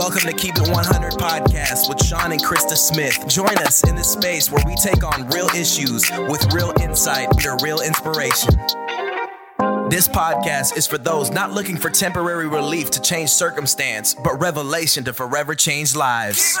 Welcome to Keep It 100 podcast with Sean and Christa Smith. Join us in this space where we take on real issues with real insight under real inspiration. This podcast is for those not looking for temporary relief to change circumstance, but revelation to forever change lives.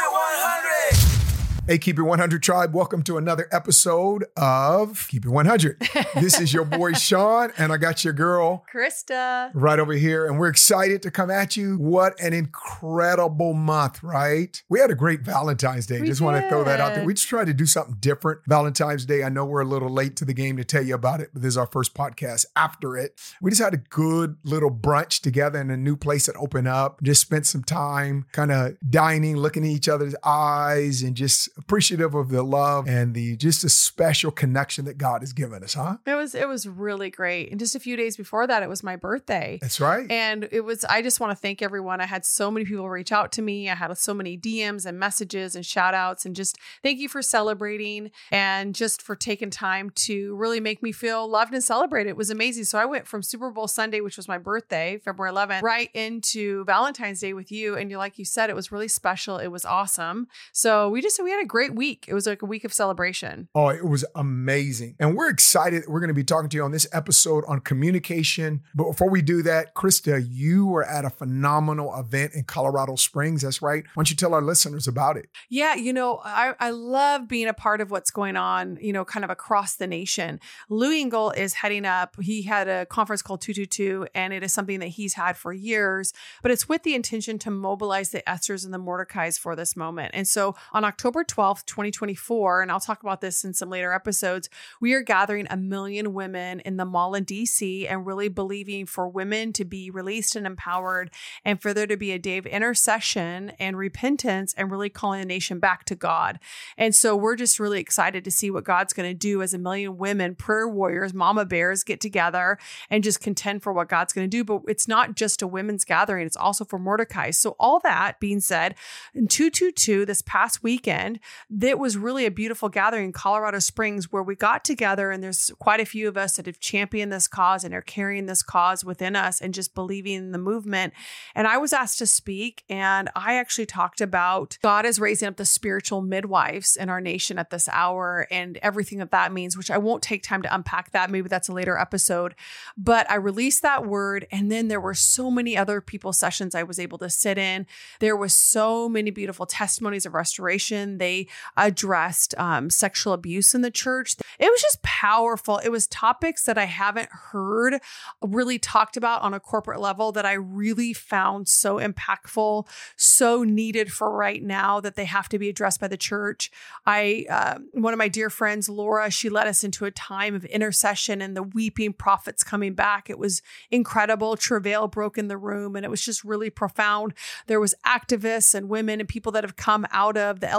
Keep It 100! Hey, Keep It 100 Tribe, welcome to another episode of Keep It 100. this is your boy Sean, and I got your girl Christa right over here, and we're excited to come at you. What an incredible month, right? We had a great Valentine's Day. We just want to throw that out there. We just tried to do something different Valentine's Day. I know we're a little late to the game to tell you about it, but this is our first podcast after it. We just had a good little brunch together in a new place that opened up. Just spent some time kind of dining, looking at each other's eyes, and just appreciative of the love and the just a special connection that God has given us, huh? it was it was really great. And just a few days before that it was my birthday. That's right. and it was i just want to thank everyone. I had so many people reach out to me. I had so many dms and messages and shout outs and just thank you for celebrating and just for taking time to really make me feel loved and celebrated. It was amazing. So i went from super bowl sunday which was my birthday february 11th right into valentine's day with you. And you like you said it was really special. It was awesome. So we just we had a great week it was like a week of celebration Oh, it was amazing. And we're excited. We're going to be talking to you on this episode on communication. But before we do that, Christa, you were at a phenomenal event in Colorado Springs. That's right. Why don't you tell our listeners about it? Yeah, you know, I, I love being a part of what's going on, you know, kind of across the nation. Lou Engle is heading up. He had a conference called 222, and it is something that he's had for years, but it's with the intention to mobilize the Esthers and the Mordecais for this moment. And so on October 12th, 2024, and I'll talk about this in some later episodes, we are gathering a million women in the mall in DC and really believing for women to be released and empowered and for there to be a day of intercession and repentance and really calling the nation back to God. And so we're just really excited to see what God's going to do as a million women, prayer warriors, mama bears get together and just contend for what God's going to do. But it's not just a women's gathering, it's also for Mordecai. So, all that being said, in 222, this past weekend, that was really a beautiful gathering in Colorado Springs where we got together, and there's quite a few of us that have championed this cause and are carrying this cause within us and just believing in the movement. And I was asked to speak, and I actually talked about God is raising up the spiritual midwives in our nation at this hour and everything that that means, which I won't take time to unpack that. Maybe that's a later episode. But I released that word, and then there were so many other people sessions I was able to sit in. There was so many beautiful testimonies of restoration. They addressed um, sexual abuse in the church. It was just powerful. It was topics that I haven't heard really talked about on a corporate level that I really found so impactful, so needed for right now that they have to be addressed by the church. I, uh, one of my dear friends, Laura, she led us into a time of intercession and the weeping prophets coming back. It was incredible. Travail broke in the room and it was just really profound. There was activists and women and people that have come out of the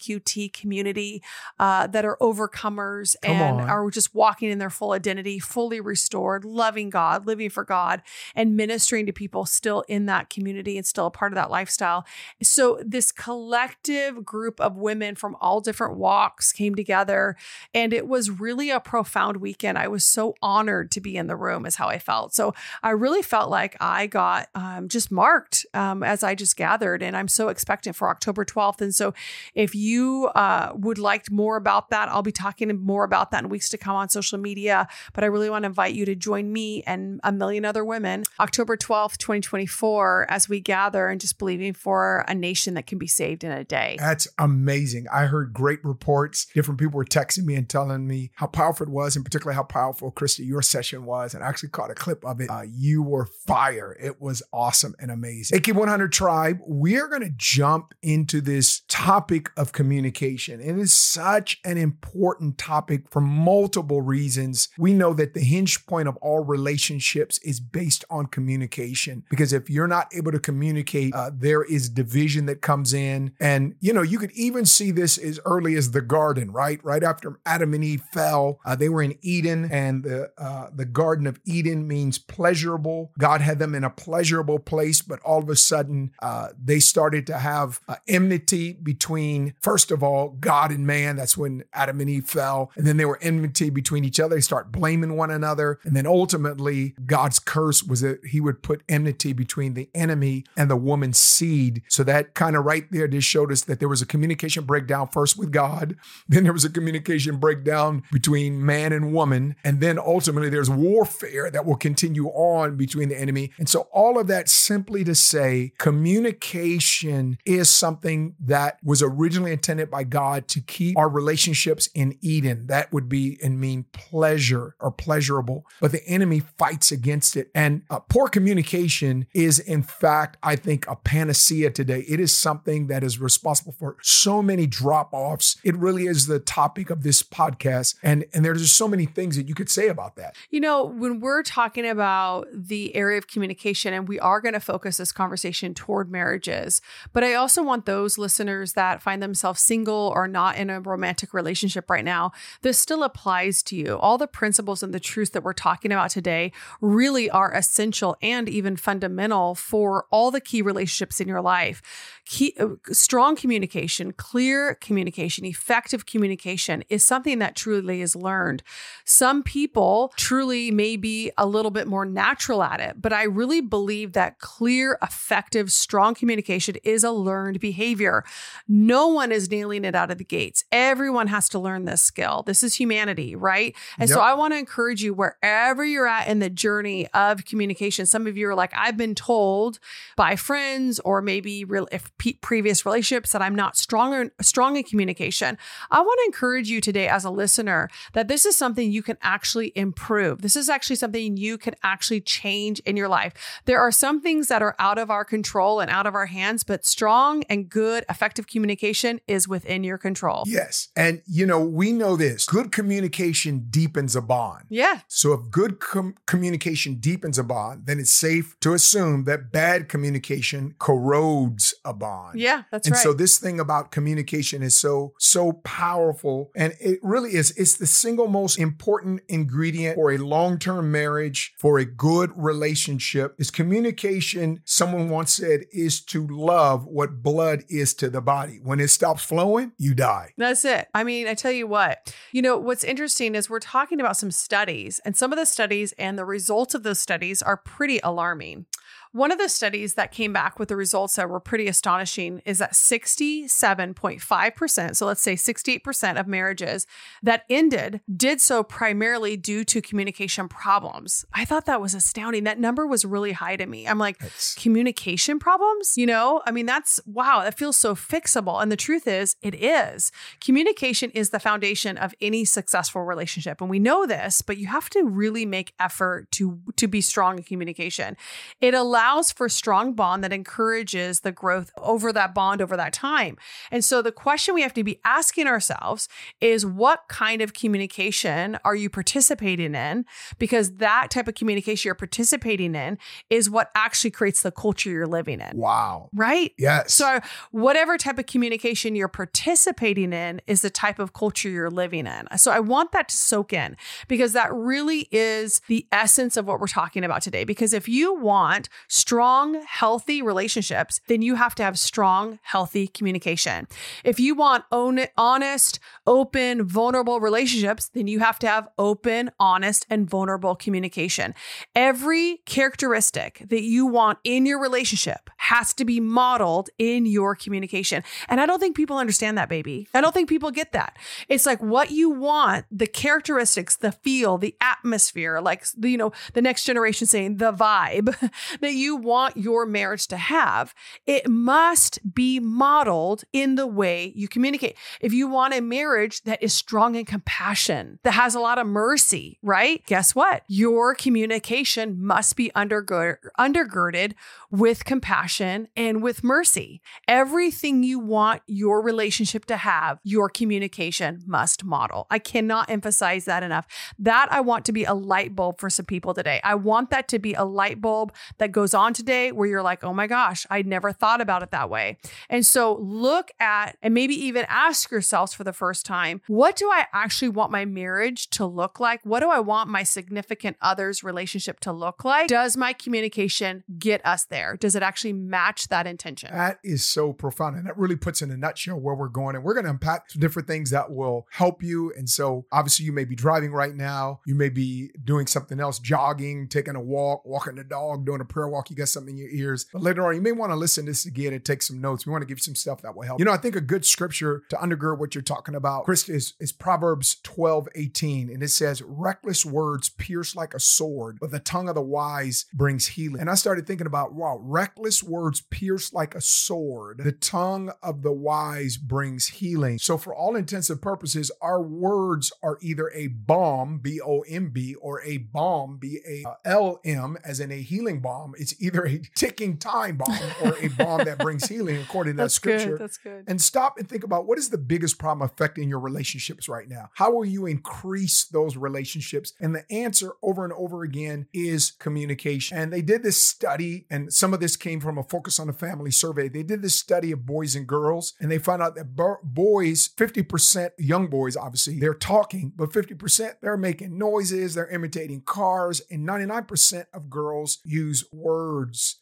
LGBTQ community uh, that are overcomers Come and on. are just walking in their full identity, fully restored, loving God, living for God, and ministering to people still in that community and still a part of that lifestyle. So, this collective group of women from all different walks came together, and it was really a profound weekend. I was so honored to be in the room, is how I felt. So, I really felt like I got um, just marked um, as I just gathered, and I'm so expectant for October 12th. And so, if you uh, would like more about that, I'll be talking more about that in weeks to come on social media. But I really want to invite you to join me and a million other women October 12th, 2024, as we gather and just believing for a nation that can be saved in a day. That's amazing. I heard great reports. Different people were texting me and telling me how powerful it was, and particularly how powerful, Christa, your session was. And I actually caught a clip of it. Uh, you were fire. It was awesome and amazing. AK 100 Tribe, we are going to jump into this topic of communication. It is such an important topic for multiple reasons. We know that the hinge point of all relationships is based on communication because if you're not able to communicate, uh, there is division that comes in. And, you know, you could even see this as early as the garden, right? Right after Adam and Eve fell, uh, they were in Eden, and the, uh, the Garden of Eden means pleasurable. God had them in a pleasurable place, but all of a sudden, uh, they started to have uh, enmity between, first of all, God and man. That's when Adam and Eve fell. And then they were enmity between each other. They start blaming one another. And then ultimately, God's curse was that he would put enmity between the enemy and the woman's seed. So that kind of right there just showed us that there was a communication breakdown first with God. Then there was a communication breakdown between man and woman. And then ultimately, there's warfare that will continue on between the enemy. And so all of that simply to say communication is something that was originally intended by God to keep our relationships in Eden. That would be and mean pleasure or pleasurable, but the enemy fights against it. And uh, poor communication is, in fact, I think, a panacea today. It is something that is responsible for so many drop offs. It really is the topic of this podcast. And, and there's just so many things that you could say about that. You know, when we're talking about the area of communication, and we are going to focus this conversation toward marriages, but I also want those listeners that find themselves single or not in a romantic relationship right now, this still applies to you. All the principles and the truths that we're talking about today really are essential and even fundamental for all the key relationships in your life. Key, uh, strong communication, clear communication, effective communication is something that truly is learned. Some people truly may be a little bit more natural at it, but I really believe that clear, effective, strong communication is a learned behavior. No one is nailing it out of the gates. Everyone has to learn this skill. This is humanity, right? And yep. so I want to encourage you wherever you're at in the journey of communication. Some of you are like, I've been told by friends or maybe real, if previous relationships that I'm not strong, strong in communication. I want to encourage you today as a listener that this is something you can actually improve. This is actually something you can actually change in your life. There are some things that are out of our control and out of our hands, but strong and good, effective communication is within your control. Yes. And, you know, we know this good communication deepens a bond. Yeah. So if good com- communication deepens a bond, then it's safe to assume that bad communication corrodes a bond. Yeah, that's and right. And so this thing about communication is so, so powerful. And it really is. It's the single most important ingredient for a long term marriage, for a good relationship. Is communication, someone once said, is to love what blood is to the body. When it stops flowing, you die. That's it. I mean, I tell you what, you know, what's interesting is we're talking about some studies, and some of the studies and the results of those studies are pretty alarming. One of the studies that came back with the results that were pretty astonishing is that 67.5%, so let's say 68% of marriages that ended did so primarily due to communication problems. I thought that was astounding. That number was really high to me. I'm like, that's... communication problems? You know, I mean, that's wow, that feels so fixable. And the truth is, it is. Communication is the foundation of any successful relationship. And we know this, but you have to really make effort to, to be strong in communication. It allows allows for strong bond that encourages the growth over that bond over that time. And so the question we have to be asking ourselves is what kind of communication are you participating in? Because that type of communication you're participating in is what actually creates the culture you're living in. Wow. Right? Yes. So whatever type of communication you're participating in is the type of culture you're living in. So I want that to soak in because that really is the essence of what we're talking about today. Because if you want strong, healthy relationships, then you have to have strong, healthy communication. If you want own, honest, open, vulnerable relationships, then you have to have open, honest, and vulnerable communication. Every characteristic that you want in your relationship has to be modeled in your communication. And I don't think people understand that, baby. I don't think people get that. It's like what you want, the characteristics, the feel, the atmosphere, like, you know, the next generation saying the vibe that you want your marriage to have, it must be modeled in the way you communicate. If you want a marriage that is strong in compassion, that has a lot of mercy, right? Guess what? Your communication must be undergird- undergirded with compassion and with mercy. Everything you want your relationship to have, your communication must model. I cannot emphasize that enough. That I want to be a light bulb for some people today. I want that to be a light bulb that goes on today where you're like, oh my gosh, I never thought about it that way. And so look at and maybe even ask yourselves for the first time, what do I actually want my marriage to look like? What do I want my significant other's relationship to look like? Does my communication get us there? Does it actually match that intention. That is so profound. And that really puts in a nutshell where we're going. And we're going to unpack different things that will help you. And so obviously you may be driving right now. You may be doing something else, jogging, taking a walk, walking the dog, doing a prayer walk. You got something in your ears. But later on, you may want to listen to this again and take some notes. We want to give you some stuff that will help. You know, I think a good scripture to undergird what you're talking about, Chris, is, is Proverbs 12, 18. And it says, reckless words pierce like a sword, but the tongue of the wise brings healing. And I started thinking about, wow, reckless words pierce like a sword. The tongue of the wise brings healing. So for all intents and purposes, our words are either a bomb, B O M B, or a balm, B A L M, as in a healing balm. It's either a ticking time bomb or a balm that brings healing, according to that scripture. good. That's good. And stop and think about what is the biggest problem affecting your relationships right now? How will you increase those relationships? And the answer over and over again is communication. And they did this study, and some of this came from a Focus on the Family survey. They did this study of boys and girls, and they found out that bo- boys, 50%, young boys, obviously, they're talking, but 50% they're making noises, they're imitating cars, and 99% of girls use words.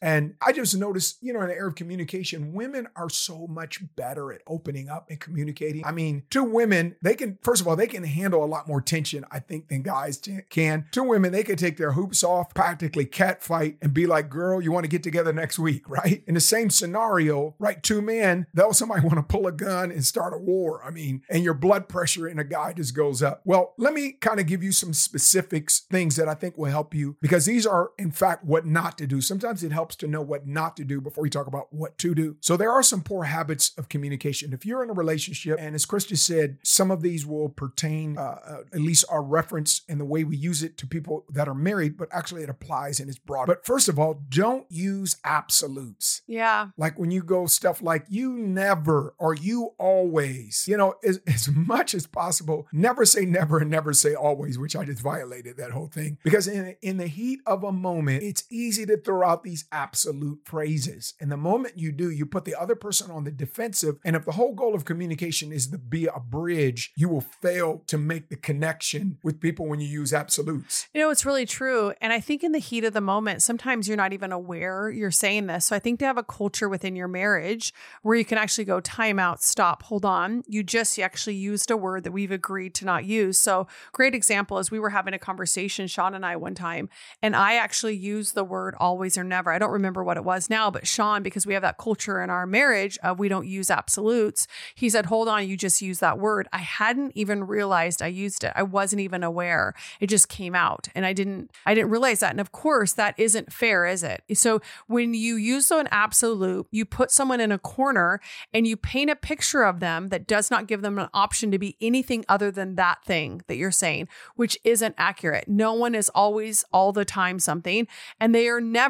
And I just noticed, you know, in the era of communication, women are so much better at opening up and communicating. I mean, two women, they can, first of all, they can handle a lot more tension, I think, than guys t- can. Two women, they can take their hoops off, practically cat fight, and be like, girl, you want to get together next week, right? In the same scenario, right? Two men, they'll somebody want to pull a gun and start a war. I mean, and your blood pressure in a guy just goes up. Well, let me kind of give you some specifics, things that I think will help you, because these are, in fact, what not to do. Sometimes it helps to know what not to do before we talk about what to do. So there are some poor habits of communication. If you're in a relationship, and as Christa said, some of these will pertain, uh, uh, at least our reference and the way we use it to people that are married, but actually it applies and it's broad. But first of all, don't use absolutes. Yeah. Like when you go stuff like you never or you always, you know, as, as much as possible, never say never and never say always, which I just violated that whole thing. Because in, in the heat of a moment, it's easy to throw out these absolute phrases. And the moment you do, you put the other person on the defensive. And if the whole goal of communication is to be a bridge, you will fail to make the connection with people when you use absolutes. You know, it's really true. And I think in the heat of the moment, sometimes you're not even aware you're saying this. So I think to have a culture within your marriage where you can actually go time out, stop, hold on. You just you actually used a word that we've agreed to not use. So great example is we were having a conversation, Sean and I one time, and I actually used the word always or never. I don't remember what it was now, but Sean, because we have that culture in our marriage of we don't use absolutes, he said, hold on, you just used that word. I hadn't even realized I used it. I wasn't even aware. It just came out and I didn't I didn't realize that. And of course, that isn't fair, is it? So when you use an absolute, you put someone in a corner and you paint a picture of them that does not give them an option to be anything other than that thing that you're saying, which isn't accurate. No one is always all the time something and they are never,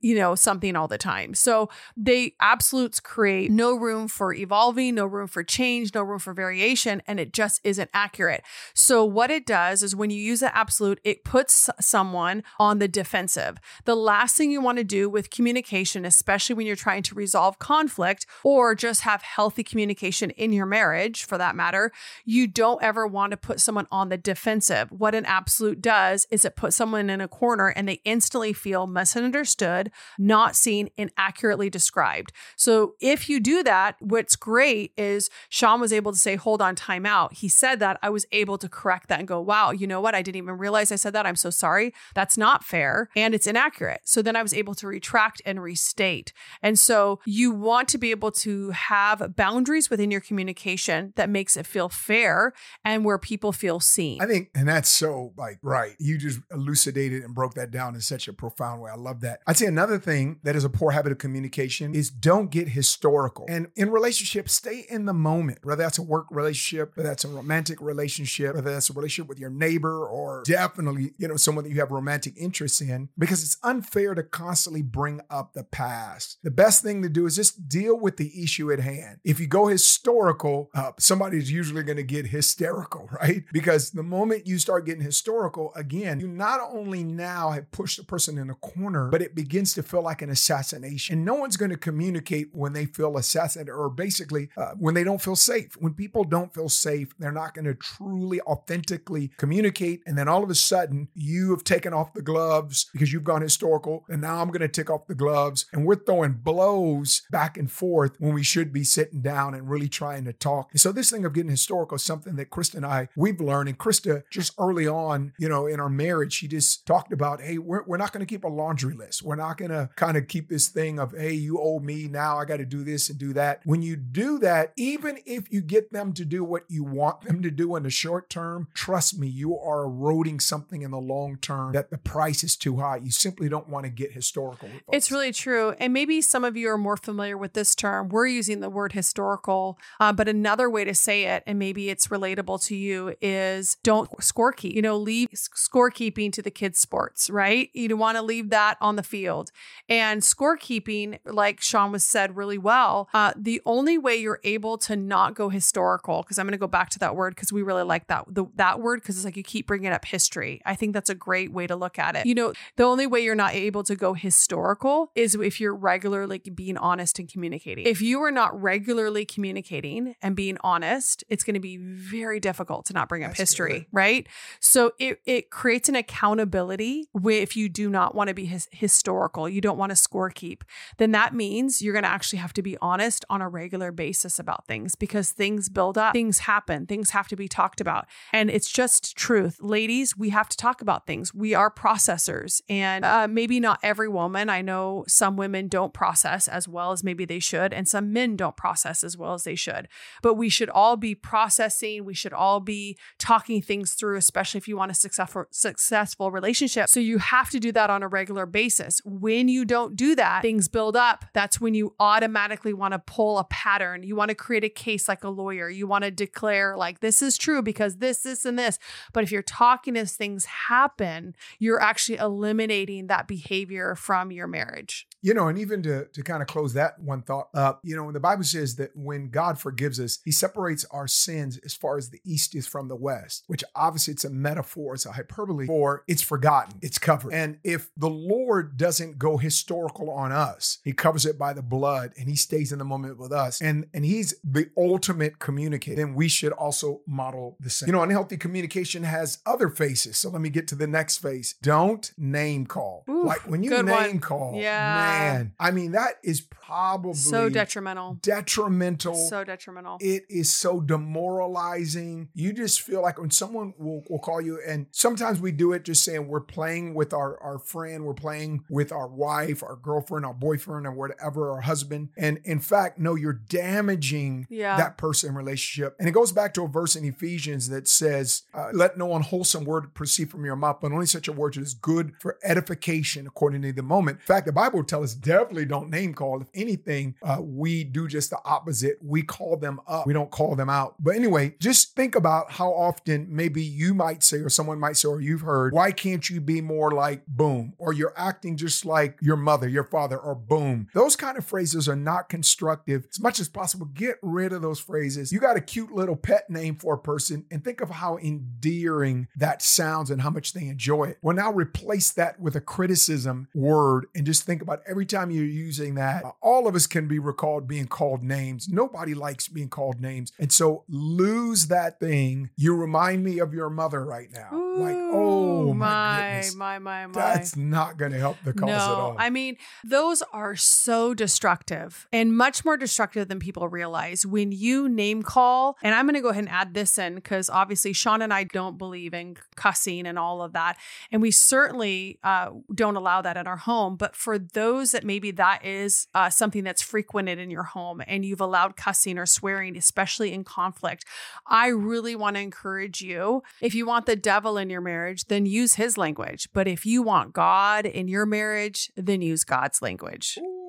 you know, something all the time. So they absolutes create no room for evolving, no room for change, no room for variation, and it just isn't accurate. So what it does is when you use an absolute, it puts someone on the defensive. The last thing you want to do with communication, especially when you're trying to resolve conflict or just have healthy communication in your marriage for that matter, you don't ever want to put someone on the defensive. What an absolute does is it puts someone in a corner and they instantly feel misunderstood, not seen, inaccurately described. So if you do that, what's great is Sean was able to say, hold on, time out. He said that. I was able to correct that and go, wow, you know what? I didn't even realize I said that. I'm so sorry. That's not fair and it's inaccurate. So then I was able to retract and restate. And so you want to be able to have boundaries within your communication that makes it feel fair and where people feel seen. I think, and that's so like right. You just elucidated and broke that down in such a profound way. I love that. I'd say another thing that is a poor habit of communication is don't get historical. And in relationships, stay in the moment, whether that's a work relationship, whether that's a romantic relationship, whether that's a relationship with your neighbor or definitely, you know, someone that you have romantic interests in, because it's unfair to constantly bring up the past. The best thing to do is just deal with the issue at hand. If you go historical, uh, somebody's usually going to get hysterical, right? Because the moment you start getting historical, again, you not only now have pushed the person in a corner, but it begins to feel like an assassination. And no one's going to communicate when they feel assassinated or basically uh, when they don't feel safe. When people don't feel safe, they're not going to truly, authentically communicate. And then all of a sudden, you have taken off the gloves because you've gone historical. And now I'm going to take off the gloves and we're throwing blows back and forth when we should be sitting down and really trying to talk. And so this thing of getting historical is something that Christa and I, we've learned. And Christa, just early on, you know, in our marriage, she just talked about, hey, we're, we're not going to keep a laundry We're not going to kind of keep this thing of, hey, you owe me, now I got to do this and do that. When you do that, even if you get them to do what you want them to do in the short term, trust me, you are eroding something in the long term that the price is too high. You simply don't want to get historical. It's really true. And maybe some of you are more familiar with this term. We're using the word historical, uh, but another way to say it, and maybe it's relatable to you, is don't scorekeep. You know, leave scorekeeping to the kids' sports, right? You don't want to leave that on the field. And scorekeeping, like Sean was said really well, uh, the only way you're able to not go historical, because I'm going to go back to that word because we really like that the, that word because it's like you keep bringing up history. I think that's a great way to look at it. You know, the only way you're not able to go historical is if you're regularly being honest and communicating. If you are not regularly communicating and being honest, it's going to be very difficult to not bring up that's history, good. right? So it it creates an accountability if you do not want to be his, historical, you don't want to score keep, then that means you're going to actually have to be honest on a regular basis about things because things build up, things happen, things have to be talked about. And it's just truth. Ladies, we have to talk about things. We are processors. And uh, maybe not every woman, I know some women don't process as well as maybe they should, and some men don't process as well as they should. But we should all be processing, we should all be talking things through, especially if you want a successful, successful relationship. So you have to do that on a regular basis. When you don't do that, things build up. That's when you automatically want to pull a pattern. You want to create a case like a lawyer. You want to declare, like, this is true because this, this, and this. But if you're talking as things happen, you're actually eliminating that behavior from your marriage. You know, and even to, to kind of close that one thought up, you know, when the Bible says that when God forgives us, he separates our sins as far as the east is from the west, which obviously it's a metaphor, it's a hyperbole for it's forgotten, it's covered. And if the Lord doesn't go historical on us, he covers it by the blood and he stays in the moment with us. And and he's the ultimate communicator, then we should also model the same. You know, unhealthy communication has other faces. So let me get to the next face. Don't name call. Like when you name one. call, yeah man. I mean, that is probably so detrimental. Detrimental. So detrimental. It is so demoralizing. You just feel like when someone will, will call you, and sometimes we do it just saying we're playing with our, our friend, we're playing with our wife, our girlfriend, our boyfriend, or whatever, our husband. And in fact, no, you're damaging yeah. that person relationship. And it goes back to a verse in Ephesians that says, uh, Let no unwholesome word proceed from your mouth, but only such a word that is good for edification according to the moment. In fact, the Bible tells us definitely don't name call. If anything, uh, we do just the opposite. We call them up, we don't call them out. But anyway, just think about how often maybe you might say, or someone might say, or you've heard, why can't you be more like boom? Or you're acting just like your mother, your father, or boom. Those kind of phrases are not constructive. As much as possible, get rid of those phrases. You got a cute little pet name for a person and think of how endearing that sounds and how much they enjoy it. Well, now replace that with a criticism word and just think about every time you're using that, uh, all of us can be recalled being called names. Nobody likes being called names. And so lose that thing. You remind me of your mother right now. Ooh, like, oh my, my, goodness. my, my, my. That's not going to help the cause no, at all. I mean, those are so destructive and much more destructive than people realize. When you name call, and I'm going to go ahead and add this in because obviously Sean and I don't believe in cussing and all of that. And we certainly uh, don't allow that in our home. But for those that maybe that is uh, something that's frequented in your home and you've allowed cussing or swearing, especially in conflict, I really want to encourage you. If you want the devil in your marriage, then use his language. But if you want God in your marriage, then use God's language. Ooh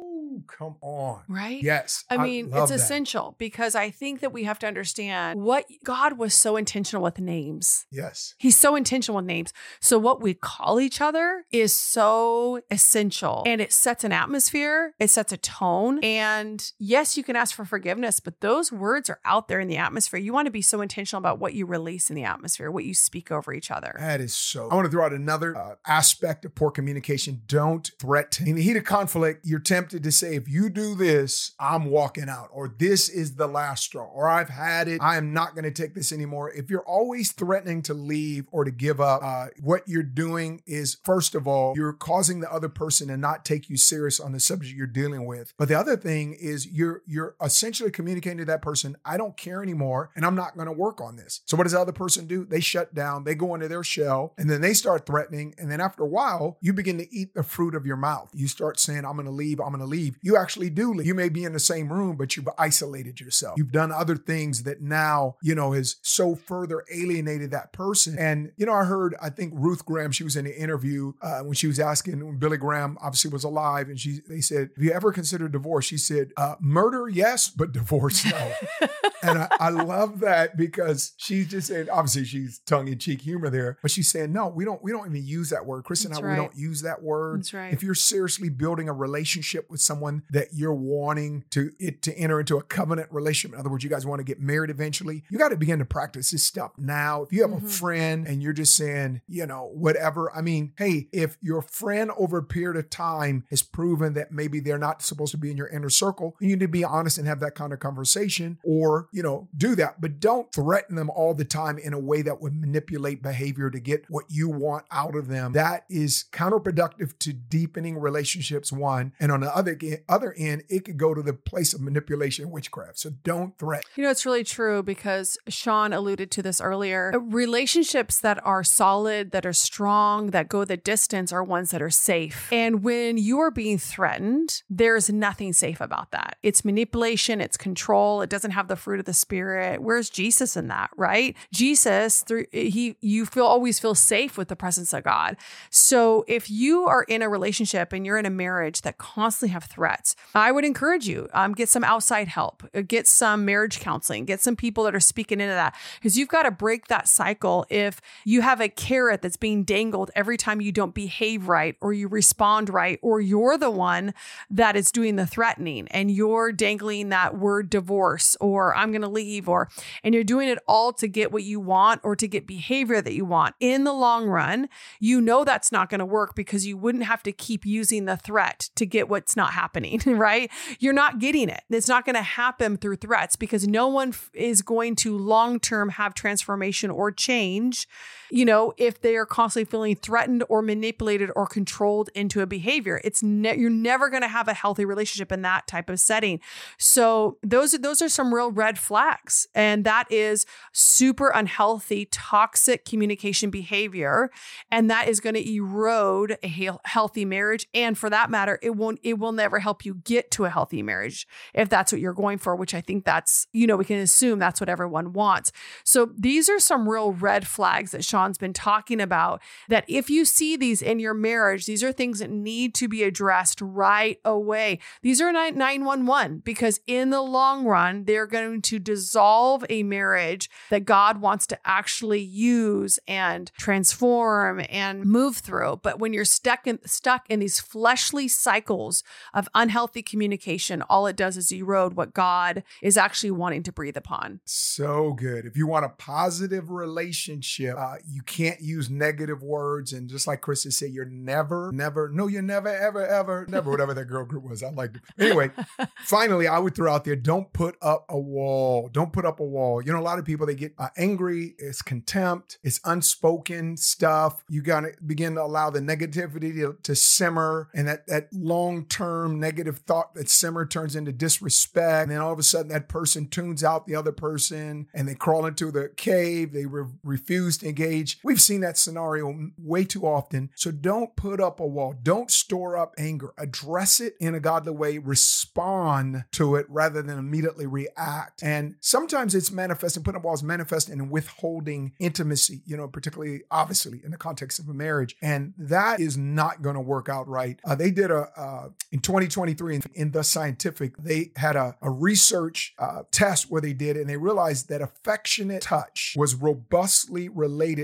come on. Right? Yes. I mean, I it's that. essential because I think that we have to understand what God was so intentional with names. Yes. He's so intentional with names. So what we call each other is so essential and it sets an atmosphere, it sets a tone. And yes, you can ask for forgiveness, but those words are out there in the atmosphere. You want to be so intentional about what you release in the atmosphere, what you speak over each other. That is so. I want to throw out another uh, aspect of poor communication. Don't threaten. In the heat of conflict, you're tempted to say, if you do this, I'm walking out, or this is the last straw, or I've had it. I am not going to take this anymore. If you're always threatening to leave or to give up, uh, what you're doing is, first of all, you're causing the other person to not take you serious on the subject you're dealing with. But the other thing is you're you're essentially communicating to that person, I don't care anymore, and I'm not going to work on this. So what does the other person do? They shut down, they go into their shell, and then they start threatening. And then after a while, you begin to eat the fruit of your mouth. You start saying, I'm going to leave, I'm going to leave. You actually do leave. You may be in the same room, but you've isolated yourself. You've done other things that now, you know, has so further alienated that person. And, you know, I heard, I think Ruth Graham, she was in an interview uh, when she was asking when Billy Graham obviously was alive, and she they said, Have you ever considered divorce? She said, uh, Murder, yes, but divorce, no. and I, I, love that because she's just saying, obviously she's tongue in cheek humor there, but she's saying, no, we don't, we don't even use that word. Chris and I, right. we don't use that word. That's right. If you're seriously building a relationship with someone that you're wanting to it to enter into a covenant relationship, in other words, you guys want to get married eventually, you got to begin to practice this stuff now. If you have mm-hmm. a friend and you're just saying, you know, whatever, I mean, hey, if your friend over a period of time has proven that maybe they're not supposed to be in your inner circle, you need to be honest and have that kind of conversation or you know, do that, but don't threaten them all the time in a way that would manipulate behavior to get what you want out of them. That is counterproductive to deepening relationships, one. And on the other, other end, it could go to the place of manipulation and witchcraft. So don't threaten. You know, it's really true because Sean alluded to this earlier. Uh, relationships that are solid, that are strong, that go the distance are ones that are safe. And when you are being threatened, there's nothing safe about that. It's manipulation, it's control, it doesn't have the fruit of the spirit. Where's Jesus in that, right? Jesus through eh, he you feel always feel safe with the presence of God. So if you are in a relationship and you're in a marriage that constantly have threats, I would encourage you um, get some outside help, uh, get some marriage counseling, get some people that are speaking into that because you've got to break that cycle. If you have a carrot that's being dangled every time you don't behave right or you respond right, or you're the one that is doing the threatening and you're dangling that word divorce or I'm going to leave or and you're doing it all to get what you want or to get behavior that you want. In the long run, you know that's not going to work because you wouldn't have to keep using the threat to get what's not happening, right? You're not getting it. It's not going to happen through threats because no one is going to long term have transformation or change you know, if they are constantly feeling threatened or manipulated or controlled into a behavior. It's ne- you're never going to have a healthy relationship in that type of setting. So those are those are some real red flags, and that is super unhealthy, toxic communication behavior, and that is going to erode a he- healthy marriage. And for that matter, it won't it will never help you get to a healthy marriage if that's what you're going for. Which I think that's you know we can assume that's what everyone wants. So these are some real red flags that Sean Sean's been talking about that if you see these in your marriage, these are things that need to be addressed right away. These are 911 because in the long run, they're going to dissolve a marriage that God wants to actually use and transform and move through. But when you're stuck in stuck in these fleshly cycles of unhealthy communication, all it does is erode what God is actually wanting to breathe upon. So good. If you want a positive relationship, uh, you can't use negative words. And just like Chris said, you're never, never, no, you're never, ever, ever, never, whatever that girl group was. I liked it. Anyway, finally, I would throw out there don't put up a wall. Don't put up a wall. You know, a lot of people, they get uh, angry. It's contempt, it's unspoken stuff. You got to begin to allow the negativity to, to simmer. And that, that long term negative thought that simmer turns into disrespect. And then all of a sudden, that person tunes out the other person and they crawl into the cave. They re- refuse to engage We've seen that scenario way too often. So don't put up a wall. Don't store up anger. Address it in a godly way. Respond to it rather than immediately react. And sometimes it's manifesting, putting up walls manifesting in withholding intimacy, you know, particularly obviously in the context of a marriage. And that is not going to work out right. Uh, they did a, uh, in 2023 in, in, The Scientific, they had a, a research uh, test where they did, and they realized that affectionate touch was robustly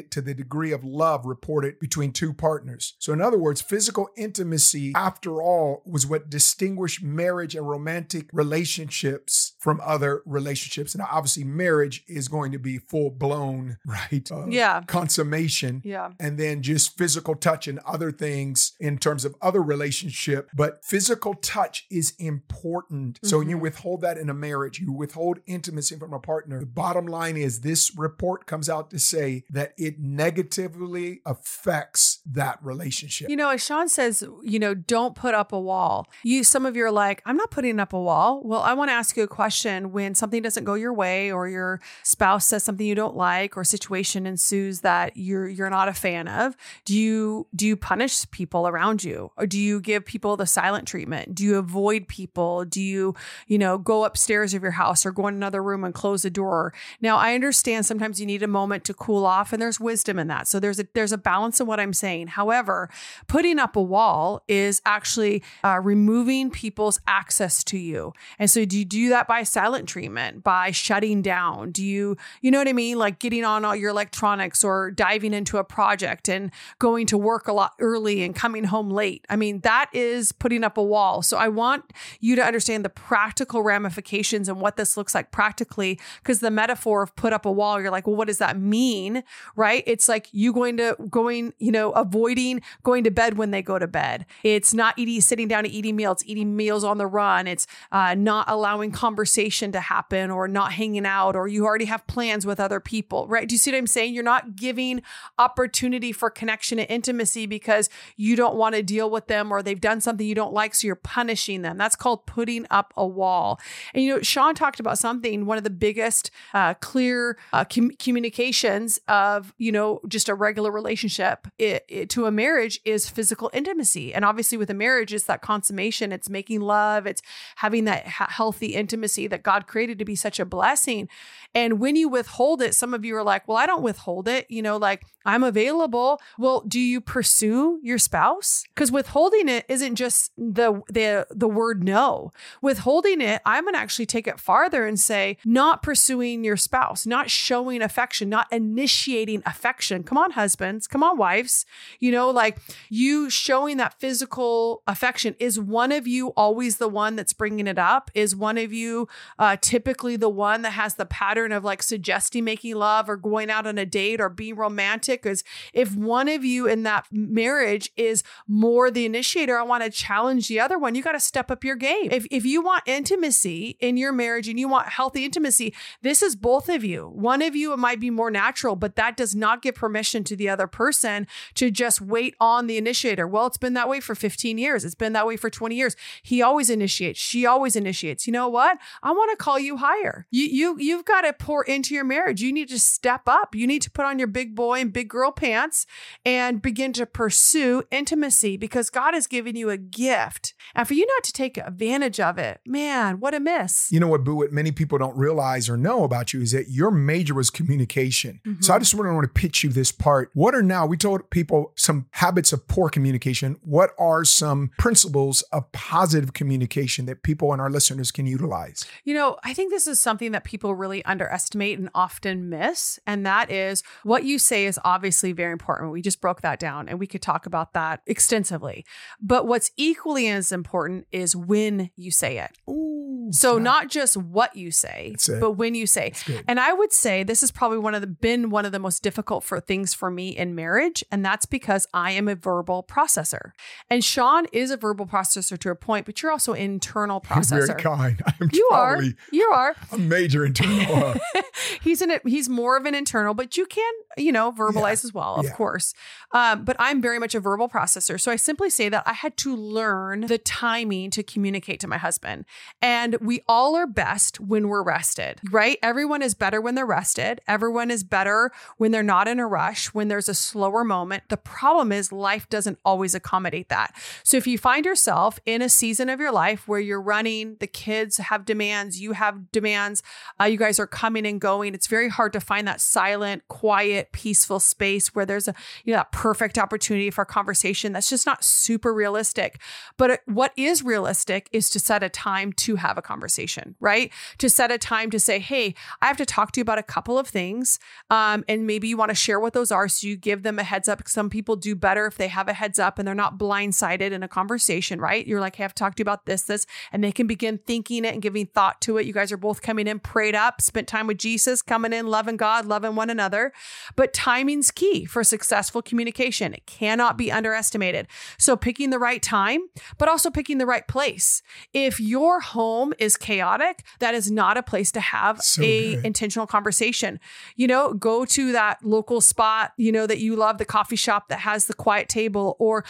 related to the degree of love reported between two partners. So, in other words, physical intimacy, after all, was what distinguished marriage and romantic relationships from other relationships. And obviously, marriage is going to be full blown, right? Uh, yeah. Consummation. Yeah. And then just physical touch and other things in terms of other relationship. But physical touch is important. So when you withhold that in a marriage, you withhold intimacy from a partner. The bottom line is this report comes out to say that it negatively affects that relationship. You know, as Sean says, you know, don't put up a wall. You, some of you are like, I'm not putting up a wall. Well, I want to ask you a question. When something doesn't go your way, or your spouse says something you don't like, or situation ensues that you're you're not a fan of, do you do you punish people around you, or do you give people the silent treatment? Do you avoid people? Do you, you know, go upstairs of your house or go in another room and close the door? Now, I understand sometimes you need a moment to cool off, and there's wisdom in that. So there's a there's a balance in what I'm saying. However, putting up a wall is actually uh, removing people's access to you. And so, do you do that by silent treatment, by shutting down? Do you, you know what I mean, like getting on all your electronics or diving into a project and going to work a lot early and coming home late? I mean, that is putting up a wall. So I want you to understand the practical ramifications and what this looks like practically, because the metaphor of put up a wall, you're like, well, what does that mean? Right? It's like you going to going, you know, avoiding going to bed when they go to bed. It's not eating, sitting down to eating meals. It's eating meals on the run. It's uh, not allowing conversation to happen or not hanging out, or you already have plans with other people. Right? Do you see what I'm saying? You're not giving opportunity for connection and intimacy because you don't want to deal with them or they've done something you don't like, so you're punishing them. That's called putting up a wall. And you know, Sean talked about something. One of the biggest uh, clear uh, com- communications of you know just a regular relationship it, it- to a marriage is physical intimacy. And obviously, with a marriage, it's that consummation. It's making love. It's having that ha- healthy intimacy that God created to be such a blessing. And when you withhold it, some of you are like, well, I don't withhold it. You know, like I'm available. Well, do you pursue your spouse? Because withholding it isn't just the the the word no. Withholding it, I'm gonna actually take it farther and say, not pursuing your spouse, not showing affection, not initiating affection. Come on, husbands, come on, wives. You know, like you showing that physical affection. Is one of you always the one that's bringing it up? Is one of you uh, typically the one that has the pattern of like suggesting making love or going out on a date or being romantic? Because if one of you in that marriage is more the initiator, I want to challenge the other one. You got to step up your game. If, if you want intimacy in your marriage and you want healthy intimacy, this is both of you. One of you, it might be more natural, but that does not give permission to the other person to just wait on the initiator. Well, it's been that way for 15 years. It's been that way for 20 years. He always initiates. She always initiates. You know what? I want to call you higher. You you you've got to pour into your marriage. You need to step up. You need to put on your big boy and big girl pants and begin to pursue intimacy because God has given you a gift. And for you not to take advantage of it, man, what a miss. You know what, Boo, what many people don't realize or know about you is that your major was communication. So I mm-hmm. just really want to pitch you this part. What are now, we told people some habits of poor communication. What are some principles of positive communication that people and our listeners can utilize? You know, I think this is something that people really underestimate and often miss. And that is what you say is obviously very important. We just broke that down and we could talk about that extensively. But what's equally as important is when you say it. Ooh, So, snap. not just what you say, but when you say. And I would say this is probably one of the been one of the most difficult for things for me in marriage, and that's because I am a verbal processor. And Sean is a verbal processor to a point, but you're also an internal processor. very kind. I'm You are. You are. a major internal. uh, he's in it. He's more of an internal, but you can, you know, verbalize as well, of Yeah. course. Um, but I'm very much a verbal processor. So I simply say that I had to learn the timing to communicate to my husband. And we all are best when we're rested, right? Everyone is better when they're rested. Everyone is better when they're not in a rush, when there's a slower moment. The problem is life doesn't always accommodate that. So if you find yourself in a season of your life where you're running, the kids have demands, you have demands, uh, you guys are coming and going, it's very hard to find that silent, quiet, peaceful space where there's a you know that perfect opportunity for conversation. That's just not super realistic. But what is realistic is to set a time to have a conversation, right? To set a time to say, hey, I have to talk to you about a couple of things. Um, and maybe you want to share what those are. So you give them a heads up. Some people do better if they have a heads up and they're not blindsided in a conversation, right? You're like, hey, I have to talk to you about this, this, and they can begin thinking it and giving thought to it. You guys are both coming in, prayed up, spent time with Jesus, coming in, loving God, loving one another. But timing's key for successful communication. It cannot be underestimated. So picking the right time, but also picking the right place. If your home is chaotic, that is not a place to have So a good. intentional conversation. You know, go to that local spot, you know, that you love, the coffee shop that has the quiet table, or,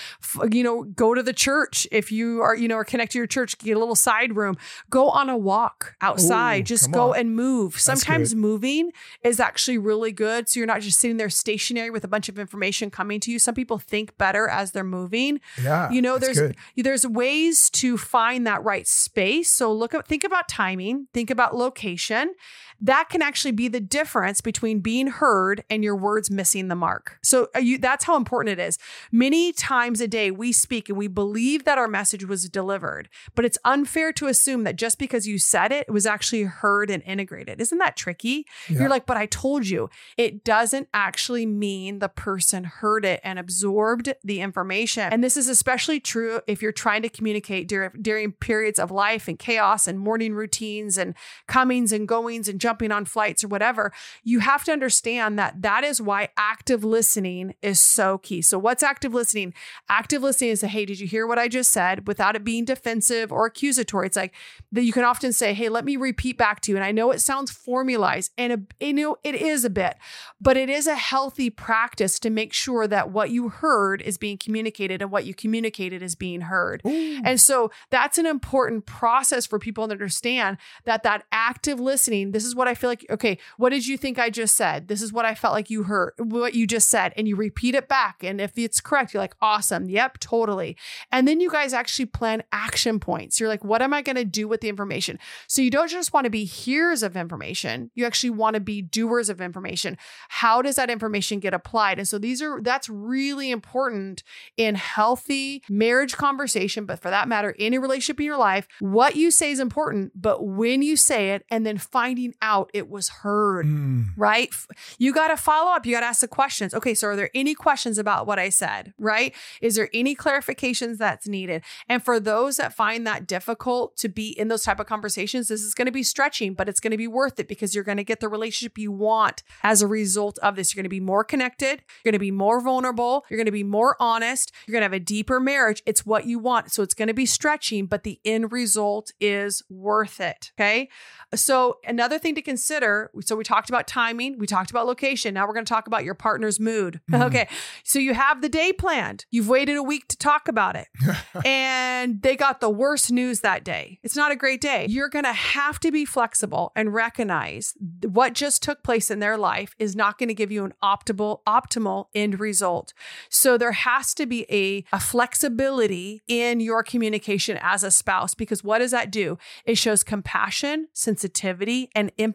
you know, go to the church. If you are, you know, or connect to your church, get a little side room, go on a walk outside, Ooh, just go on. and move. Sometimes moving is actually really good. So you're not just sitting there stationary with a bunch of information coming to you. Some people think better as they're moving Yeah. you know there's good. there's ways to find that right space so look think about timing think about location that can actually be the difference between being heard and your words missing the mark. So you, that's how important it is. Many times a day we speak and we believe that our message was delivered but it's unfair to assume that just because you said it, it was actually heard and integrated. Isn't that tricky? Yeah. you're like but i told you. It doesn't actually mean the person heard it and absorbed the information. And this is especially true if you're trying to communicate during, during periods of life and chaos and morning routines and comings and goings and jumping on flights or whatever. You have to understand that that is why active listening is so key. So, what's active listening? Active listening is, a, hey, did you hear what I just said without it being defensive or accusatory? It's like that you can often say, hey, let me repeat back to you. And I know it sounds formalized and, a, you know, it is a bit, but it is a healthy practice to make sure that what you heard is being communicated and what you communicated is being heard. Ooh. And so that's an important process for people to understand that that active listening, this is what I feel like, okay, what did you think I just said? This is what I felt like you heard, what you just said. And you repeat it back. And if it's correct, you're like, awesome. Yep, totally. And then you guys actually plan action points. You're like, what am I going to do with the information? So you don't just want to be hearers of information, you actually want to be doers of information. How does that information get applied? And so these are, that's really important in healthy marriage conversation, but for that matter, any relationship in your life, what you say is important, but when you say it and then finding out it was heard Mm. right? You got to follow up. You got to ask the questions. Okay, so are there any questions about what I said, right? Is there any clarifications that's needed? And for those that find that difficult to be in those type of conversations, this is going to be stretching, but it's going to be worth it because you're going to get the relationship you want as a result of this. You're going to be more connected, you're going to be more vulnerable, you're going to be more honest, you're going to have a deeper marriage. It's what you want. So it's going to be stretching, but the end result is worth it, okay? So, another thing to consider so, we talked about timing, we talked about location. Now, we're going to talk about your partner's mood. Mhm. Okay. So, you have the day planned, you've waited a week to talk about it, and they got the worst news that day. It's not a great day. You're going to have to be flexible and recognize what just took place in their life is not going to give you an optimal, optimal end result. So, there has to be a, a flexibility in your communication as a spouse because what does that do? It shows compassion, sensitivity, and empathy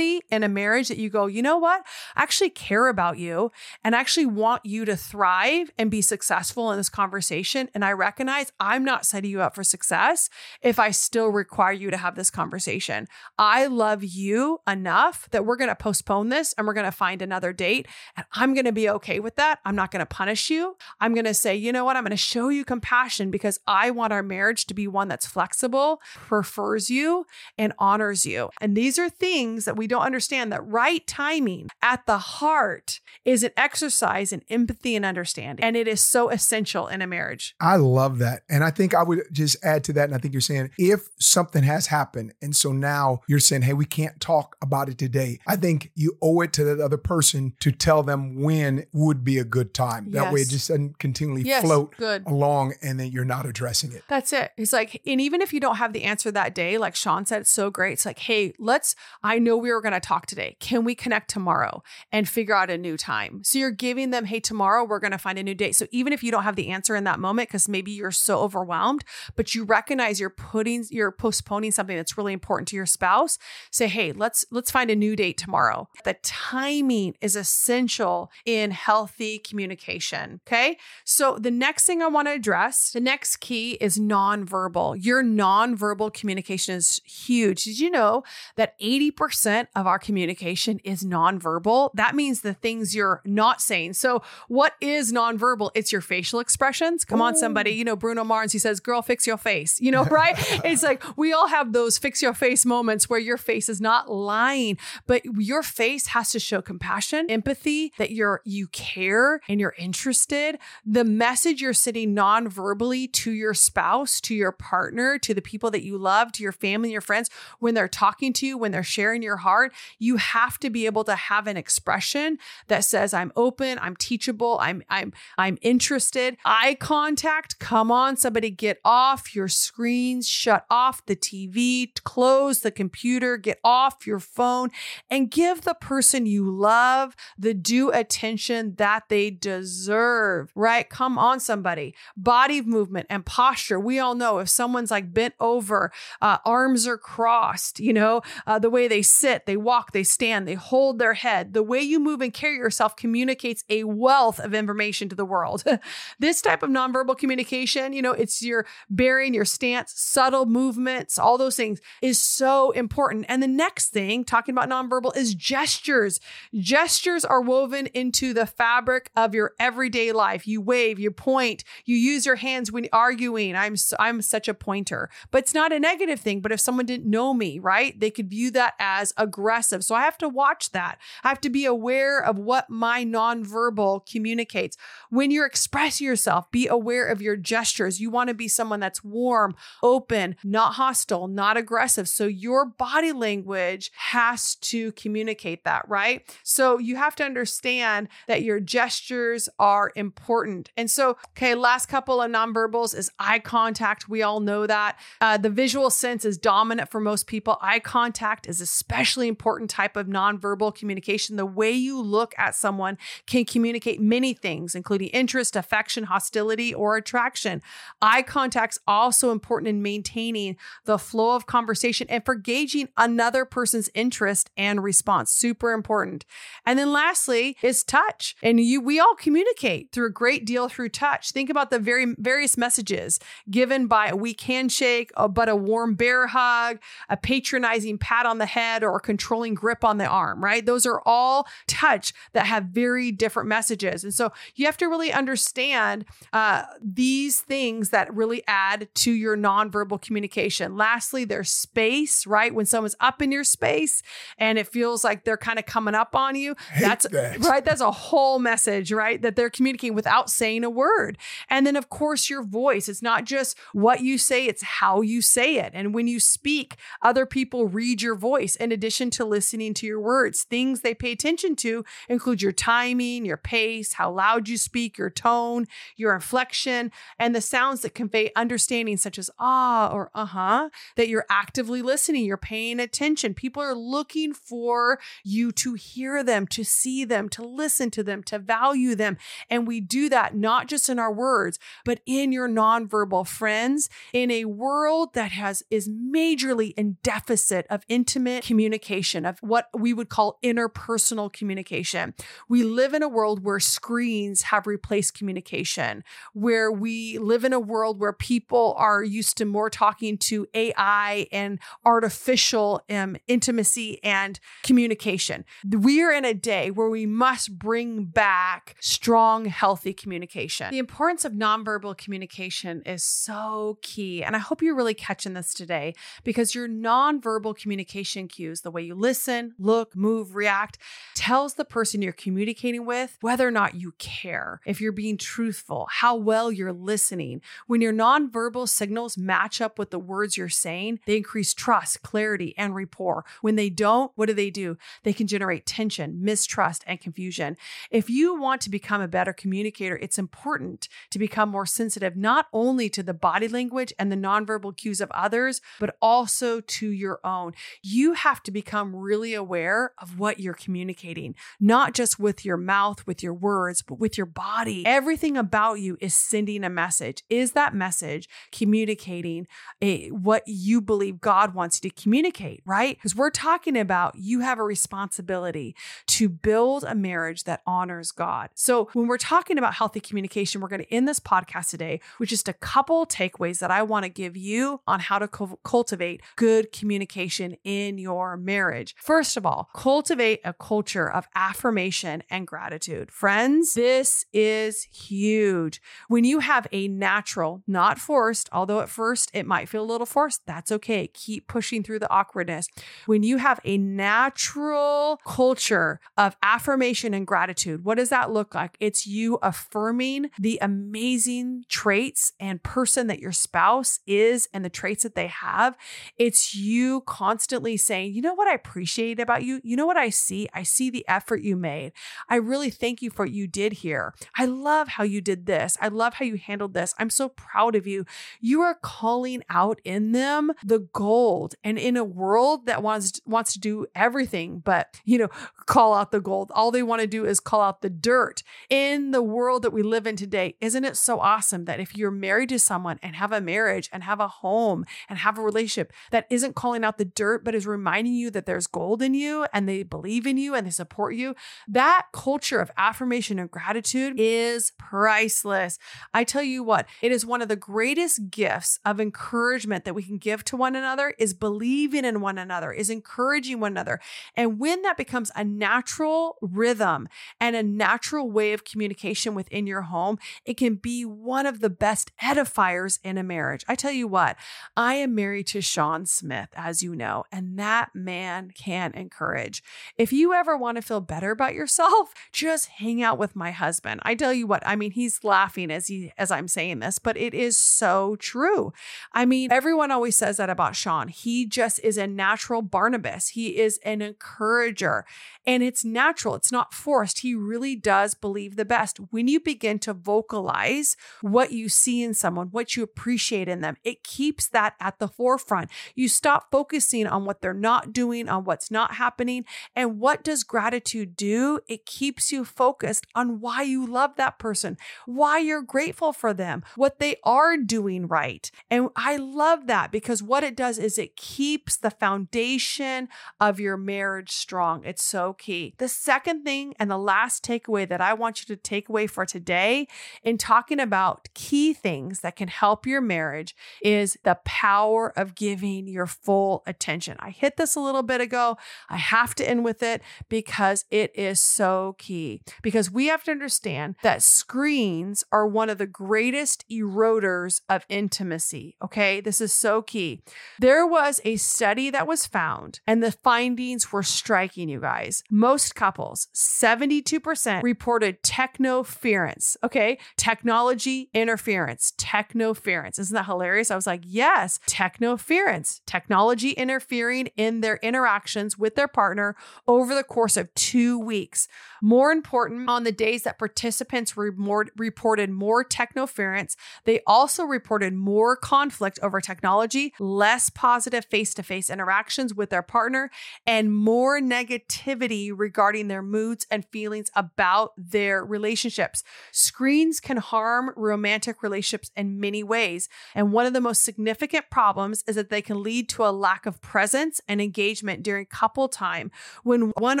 in a marriage that you go, you know what? I actually care about you and I actually want you to thrive and be successful in this conversation. And I recognize I'm not setting you up for success if I still require you to have this conversation. I love you enough that we're going to postpone this and we're going to find another date. And I'm going to be okay with that. I'm not going to punish you. I'm going to say, you know what? I'm going to show you compassion because I want our marriage to be one that's flexible, prefers you, and honors you. And these are things that we don't understand that right timing at the heart is an exercise in empathy and understanding. And it is so essential in a marriage. I love that. And I think I would just add to that. And I think you're saying if something has happened, and so now you're saying, hey, we can't talk about it today, I think you owe it to that other person to tell them when would be a good time. That way it just doesn't continually Yes, float good. along and then you're not addressing it. That's it. It's like, and even if you don't have the answer that day, like Sean said, it's so great. It's like, hey, let's, I know we were going to talk today. Can we connect tomorrow and figure out a new time? So you're giving them, hey, tomorrow we're going to find a new date. So even if you don't have the answer in that moment, because maybe you're so overwhelmed, but you recognize you're putting, you're postponing something that's really important to your spouse, say, hey, let's, let's find a new date tomorrow. The timing is essential in healthy communication. Okay. So the next thing I want to address, the next key is nonverbal. Your nonverbal communication is huge. Did you know that 80% of our communication is nonverbal? That means the things you're not saying. So, what is nonverbal? It's your facial expressions. Come on, somebody. You know, Bruno Mars, he says, Girl, fix your face. You know, right? it's like we all have those fix your face moments where your face is not lying, but your face has to show compassion, empathy, that you're you care and you're interested. The message you're sending non-verbally to your spouse, to your partner, to the people that you love, to your family, your friends, when they're talking to you, when they're sharing your heart, you have to be able to have an expression that says, I'm open, I'm teachable, I'm I'm I'm interested. Eye contact, come on, somebody get off your screens, shut off the TV, close the computer, get off your phone, and give the person you love the due attention that they deserve, right? Come on, somebody. Body movement and posture. We all know if someone's like bent over, uh, arms are crossed, you know, uh, the way they sit, they walk, they stand, they hold their head, the way you move and carry yourself communicates a wealth of information to the world. this type of nonverbal communication, you know, it's your bearing, your stance, subtle movements, all those things is so important. And the next thing, talking about nonverbal, is gestures. Gestures are woven into the fabric of your everyday life. You wave, you point, you use your hands when arguing. I'm I'm such a pointer, but it's not a negative thing. But if someone didn't know me, right, they could view that as aggressive. So I have to watch that. I have to be aware of what my nonverbal communicates. When you're expressing yourself, be aware of your gestures. You want to be someone that's warm, open, not hostile, not aggressive. So your body language has to communicate that, right? So you have to understand that your gestures are important. And so, okay, last couple of nonverbals is eye contact. We all know that. Uh, the visual sense is dominant for most people. Eye contact is especially important type of nonverbal communication. The way you look at someone can communicate many things, including interest, affection, hostility, or attraction. Eye contact's also important in maintaining the flow of conversation and for gauging another person's interest and response. Super important. And then lastly is touch. And you we all communicate through a great deal through touch. Think about the very various messages given by a weak handshake, but a warm bear hug, a patronizing pat on the head, or a controlling grip on the arm, right? Those are all touch that have very different messages. And so you have to really understand uh, these things that really add to your nonverbal communication. Lastly, there's space, right? When someone's up in your space and it feels like they're kind of coming up on you, that's that. right. That's a whole message, right? That they're communicating without saying a word. And then, of course, your voice. It's not just what you say, it's how you say it. And when you speak, other people read your voice in addition to listening to your words. Things they pay attention to include your timing, your pace, how loud you speak, your tone, your inflection, and the sounds that convey understanding, such as ah or uh huh, that you're actively listening, you're paying attention. People are looking for you to hear them, to see them, to listen to them, to value them. And we do that not just in our words, but in your nonverbal friends in a world that has is majorly in deficit of intimate communication, of what we would call interpersonal communication. We live in a world where screens have replaced communication, where we live in a world where people are used to more talking to AI and artificial um, intimacy and communication. We are in a day where we must bring back strong, healthy communication. The importance of nonverbal communication is so key. And I hope you're really catching this today because your nonverbal communication cues, the way you listen, look, move, react, tells the person you're communicating with whether or not you care, if you're being truthful, how well you're listening. When your nonverbal signals match up with the words you're saying, they increase trust, clarity, and rapport. When they don't, what do they do? They can generate tension, mistrust, and confusion. If you want to become a better communicator, it's important to become more sensitive not only to the body language and the nonverbal cues of others, but also to your own. You have to become really aware of what you're communicating, not just with your mouth, with your words, but with your body. Everything about you is sending a message. Is that message communicating a, what you believe God wants you to communicate, right? Because we're talking about you have a responsibility to build a marriage that honors God. So when we're talking about healthy communication, we're going to end this podcast today with just a couple takeaways that I want to give you on how to cu- cultivate good communication in your marriage. First of all, cultivate a culture of affirmation and gratitude. Friends, this is huge. When you have a natural, not forced, although at first it might feel a little forced, that's okay. Keep pushing through the awkwardness. When you have a natural culture of affirmation and gratitude, what does that look like? It's you affirming the amazing traits and person that your spouse is and the traits that they have. It's you constantly saying, you know what I appreciate about you? You know what I see? I see the effort you made. I really thank you for what you did here. I love how you did this. I love how you handled this. I'm so proud of you. You are calling out in them the gold. And in a world that wants wants to do everything but, you know, call out the gold. All they want to do is call out the dirt. In the world that we live in today, isn't it so awesome that if you're married to someone and have a marriage and have a home and have a relationship that isn't calling out the dirt but is reminding you that there's gold in you and they believe in you and they support you, that culture of affirmation and gratitude is priceless. I tell you what, it is one of the greatest gifts of encouragement that we can give to one another is believing in one another, is encouraging one another. And when that becomes a natural rhythm and a natural way of communication within your home, it can be one of the best edifiers in a marriage. I tell you what, I am married to Sean Smith, as you know, and that man can encourage. If you ever want to feel better about yourself, just hang out with my husband. I tell you what, I mean, he's laughing as he as I'm saying this, but it is so true. I mean, everyone always says that about Sean. He just is a natural Barnabas. He is an encourager. And it's natural, it's not forced. He really does believe the best. When you begin to vocalize what you see in someone, what you appreciate in them, it keeps that at the forefront. You stop focusing on what they're not doing, on what's not happening. And what does gratitude do? It keeps you focused on why you love that person, why you're grateful for them, what they are doing right. And I love that because what it does is it keeps the foundation of your marriage strong. It's so key. The second thing and the last takeaway that I want you to take away for today in talking about key things that can help your marriage is the power of giving your full attention. I hit this a little bit ago. I have to end with it because it is so key. Because we have to understand that screens are one of the greatest eroders of intimacy. Okay. This is so key. There was a study that was found, and the findings were striking, you guys. Most couples, 72% reported technoference. Okay. Technology interference, technoference. Isn't that hilarious? I was like, yes, technoference, technology interfering in their interactions with their partner over the course of two weeks. More important, on the days that participants re- more, reported more technoference, they also reported more conflict over technology, less positive face to face interactions with their partner, and more negativity regarding their moods and feelings about their relationships. Screens can harm romantic relationships in many ways. And one of the most significant problems is that they can lead to a lack of presence and engagement during couple time. When one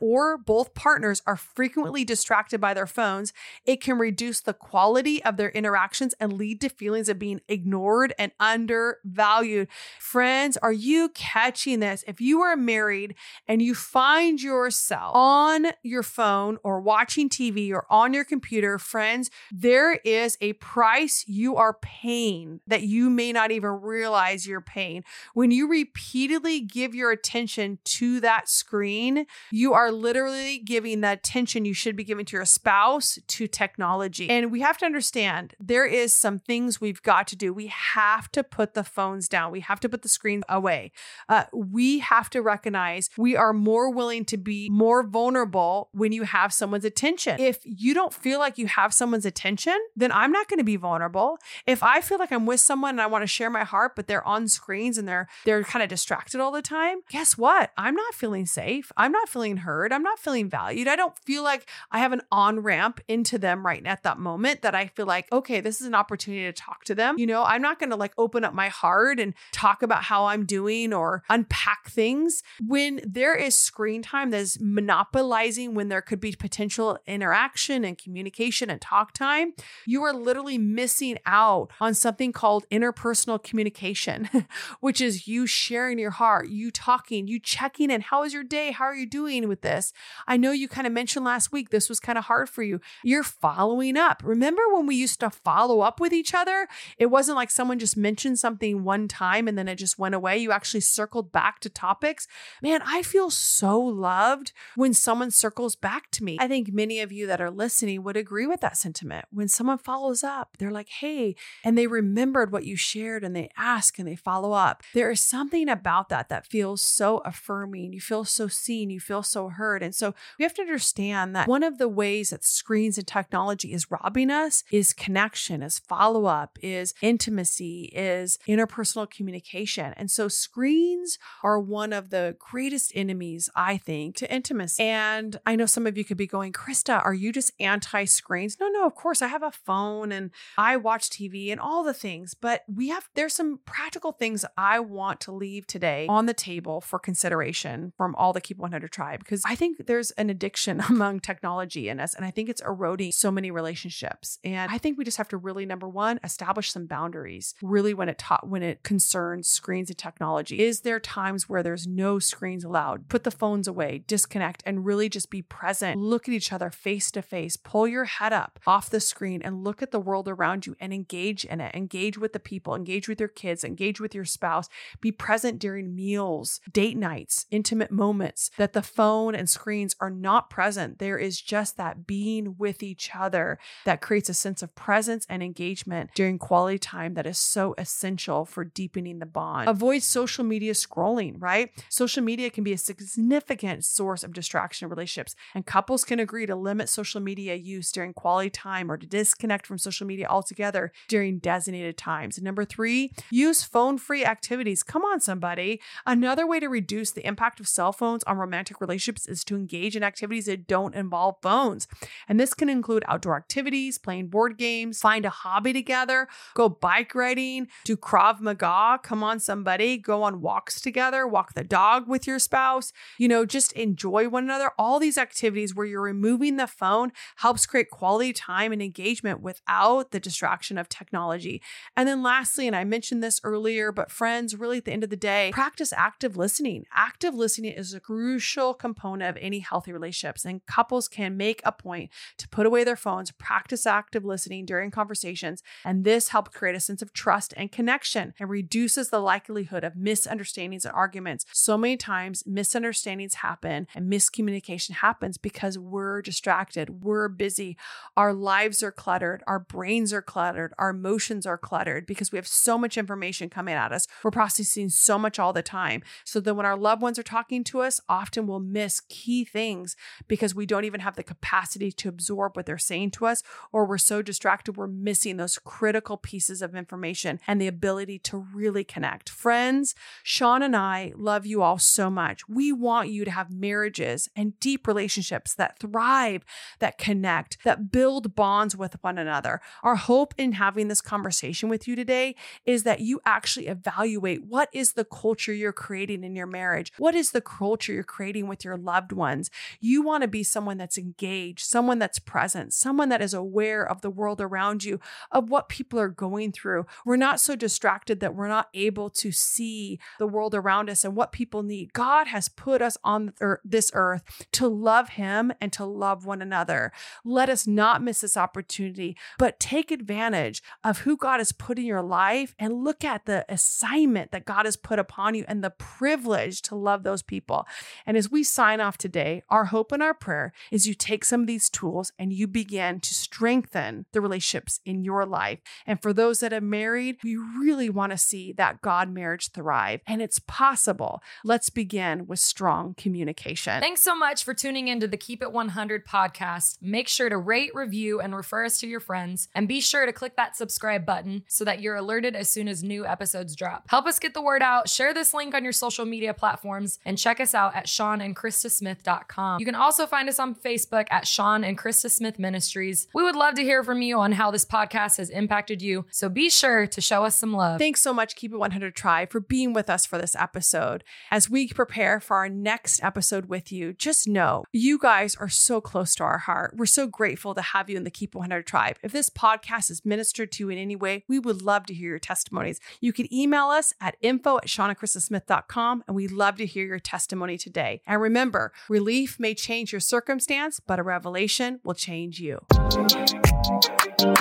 or both partners are frequently distracted by their phones, it can reduce the quality of their interactions and lead to feelings of being ignored and undervalued. Friends, are you catching this? If you are married and you find yourself on your phone or watching TV or on your computer, friends, there is a price you are paying that you may not even realize you're paying. When you repeatedly give your attention to that screen, you are literally giving the attention you should be giving to your spouse to technology. And we have to understand there is some things we've got to do. We have to put the phones down. We have to put the screen away. Uh, we have to recognize we are more willing to be more vulnerable when you have someone's attention. If you don't feel like you have someone's attention, then I'm not going to be vulnerable. If I feel like I'm with someone and I want to share my heart, but they're on screens and they're they're kind of distracted all the time, guess what? I'm not feeling safe. I'm not feeling heard. I'm not feeling valued. I don't feel feel like I have an on ramp into them right at that moment that I feel like, okay, this is an opportunity to talk to them. You know, I'm not going to like open up my heart and talk about how I'm doing or unpack things when there is screen time that is monopolizing when there could be potential interaction and communication and talk time. You are literally missing out on something called interpersonal communication, which is you sharing your heart, you talking, you checking in. How is your day? How are you doing with this? I know you kind of mentioned last week this was kind of hard for you. You're following up. Remember when we used to follow up with each other? It wasn't like someone just mentioned something one time and then it just went away. You actually circled back to topics. Man, I feel so loved when someone circles back to me. I think many of you that are listening would agree with that sentiment. When someone follows up, they're like, hey, and they remembered what you shared and they ask and they follow up. There is something about that that feels so affirming. You feel so seen, you feel so heard. And so we have to understand that one of the ways that screens and technology is robbing us is connection, is follow up, is intimacy, is interpersonal communication. And so screens are one of the greatest enemies, I think, to intimacy. And I know some of you could be going, Christa, are you just anti screens? No, no, of course. I have a phone and I watch TV and all the things, but we have, there's some practical things I want to leave today on the table for consideration from all the Keep 100 tribe because I think there's an addiction among technology in us. And I think it's eroding so many relationships. And I think we just have to really, number one, establish some boundaries really when it taught, when it concerns screens and technology. Is there times where there's no screens allowed? Put the phones away, disconnect, and really just be present. Look at each other face to face. Pull your head up off the screen and look at the world around you and engage in it. Engage with the people, engage with your kids, engage with your spouse. Be present during meals, date nights, intimate moments that the phone and screens are not present. There is just that being with each other that creates a sense of presence and engagement during quality time that is so essential for deepening the bond. Avoid social media scrolling, right? Social media can be a significant source of distraction in relationships, and couples can agree to limit social media use during quality time or to disconnect from social media altogether during designated times. Number three, use phone free activities. Come on, somebody. Another way to reduce the impact of cell phones on romantic relationships is to engage in activities that don't involve phones. And this can include outdoor activities, playing board games, find a hobby together, go bike riding, do Krav Maga. Come on, somebody. Go on walks together, walk the dog with your spouse, you know, just enjoy one another. All these activities where you're removing the phone helps create quality time and engagement without the distraction of technology. And then lastly, and I mentioned this earlier, but friends, really at the end of the day, practice active listening. Active listening is a crucial component of any healthy relationships, and couples can make a point to put away their phones, practice active listening during conversations, and this helps create a sense of trust and connection and reduces the likelihood of misunderstandings and arguments. So many times, misunderstandings happen and miscommunication happens because we're distracted, we're busy, our lives are cluttered, our brains are cluttered, our emotions are cluttered because we have so much information coming at us. We're processing so much all the time. So that when our loved ones are talking to us, often we'll miss key things because we don't even have the capacity to absorb what they're saying to us, or we're so distracted, we're missing those critical pieces of information and the ability to really connect. Friends, Sean and I love you all so much. We want you to have marriages and deep relationships that thrive, that connect, that build bonds with one another. Our hope in having this conversation with you today is that you actually evaluate what is the culture you're creating in your marriage? What is the culture you're creating with your loved ones? You want to be someone that's engaged, someone that's present, someone that is aware of the world around you, of what people are going through. We're not so distracted that we're not able to see the world around us and what people need. God has put us on this earth to love Him and to love one another. Let us not miss this opportunity, but take advantage of who God has put in your life and look at the assignment that God has put upon you and the privilege to love those people. And as we sign off today, our hope and our prayer is you take some of these tools and you begin to strengthen the relationships in your life. And for those that are married, we really want to see that God marriage thrive. And it's possible. Let's begin with strong communication. Thanks so much for tuning into the Keep It 100 podcast. Make sure to rate, review, and refer us to your friends. And be sure to click that subscribe button so that you're alerted as soon as new episodes drop. Help us get the word out. Share this link on your social media platforms and check us out at seanandchristasmith.com. You can also find us us on Facebook at Sean and Christa Smith Ministries. We would love to hear from you on how this podcast has impacted you. So be sure to show us some love. Thanks so much, Keep It 100 Tribe, for being with us for this episode. As we prepare for our next episode with you, just know you guys are so close to our heart. We're so grateful to have you in the Keep It 100 Tribe. If this podcast is ministered to you in any way, we would love to hear your testimonies. You can email us at info at SeanandChristaSmith.com, and we'd love to hear your testimony today. And remember, relief may change your circumstance, but a revelation will change you.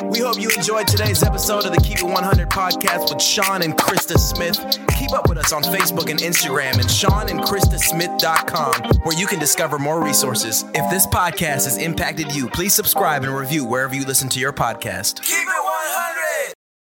We hope you enjoyed today's episode of the Keep It 100 podcast with Sean and Christa Smith. Keep up with us on Facebook and Instagram and SeanandChristaSmith.com, where you can discover more resources. If this podcast has impacted you, please subscribe and review wherever you listen to your podcast. Keep it